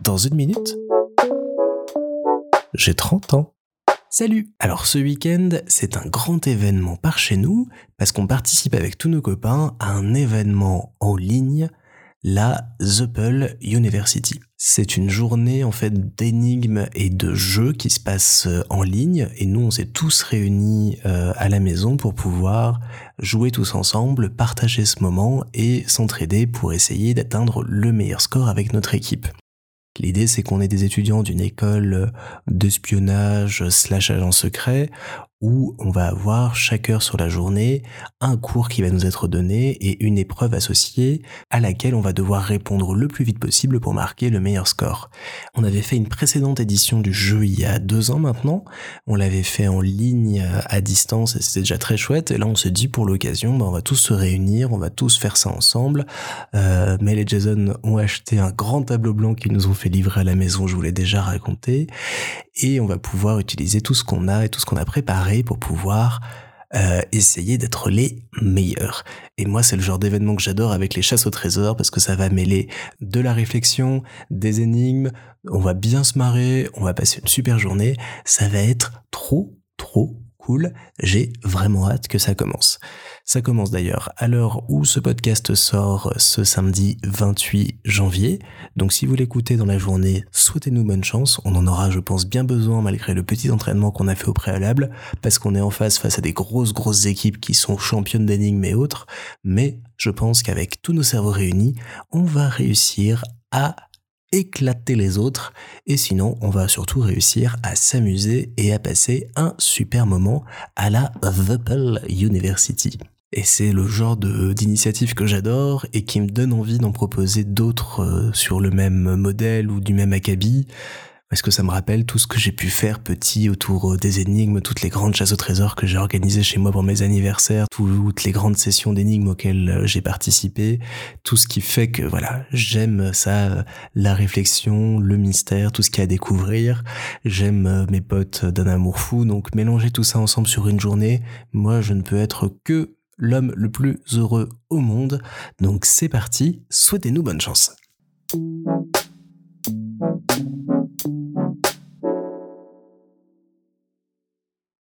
Dans une minute, j'ai 30 ans. Salut Alors ce week-end, c'est un grand événement par chez nous, parce qu'on participe avec tous nos copains à un événement en ligne, la The University. C'est une journée en fait d'énigmes et de jeux qui se passent euh, en ligne, et nous on s'est tous réunis euh, à la maison pour pouvoir jouer tous ensemble, partager ce moment et s'entraider pour essayer d'atteindre le meilleur score avec notre équipe. L'idée, c'est qu'on est des étudiants d'une école d'espionnage slash agent secret où on va avoir chaque heure sur la journée un cours qui va nous être donné et une épreuve associée à laquelle on va devoir répondre le plus vite possible pour marquer le meilleur score. On avait fait une précédente édition du jeu il y a deux ans maintenant, on l'avait fait en ligne à distance et c'était déjà très chouette et là on se dit pour l'occasion bah, on va tous se réunir, on va tous faire ça ensemble. Euh, Mel et Jason ont acheté un grand tableau blanc qu'ils nous ont fait livrer à la maison, je vous l'ai déjà raconté et on va pouvoir utiliser tout ce qu'on a et tout ce qu'on a préparé pour pouvoir euh, essayer d'être les meilleurs. Et moi, c'est le genre d'événement que j'adore avec les chasses au trésor parce que ça va mêler de la réflexion, des énigmes, on va bien se marrer, on va passer une super journée. Ça va être trop, trop cool. J'ai vraiment hâte que ça commence. Ça commence d'ailleurs à l'heure où ce podcast sort ce samedi 28 janvier. Donc si vous l'écoutez dans la journée, souhaitez-nous bonne chance. On en aura, je pense, bien besoin malgré le petit entraînement qu'on a fait au préalable, parce qu'on est en face face à des grosses, grosses équipes qui sont championnes d'énigmes et autres. Mais je pense qu'avec tous nos cerveaux réunis, on va réussir à éclater les autres et sinon on va surtout réussir à s'amuser et à passer un super moment à la The University. Et c'est le genre d'initiative que j'adore et qui me donne envie d'en proposer d'autres euh, sur le même modèle ou du même acabit. Parce que ça me rappelle tout ce que j'ai pu faire petit autour euh, des énigmes, toutes les grandes chasses au trésor que j'ai organisées chez moi pour mes anniversaires, toutes les grandes sessions d'énigmes auxquelles euh, j'ai participé, tout ce qui fait que voilà, j'aime ça, la réflexion, le mystère, tout ce qu'il y a à découvrir. J'aime mes potes d'un amour fou, donc mélanger tout ça ensemble sur une journée, moi je ne peux être que l'homme le plus heureux au monde. Donc c'est parti, souhaitez-nous bonne chance.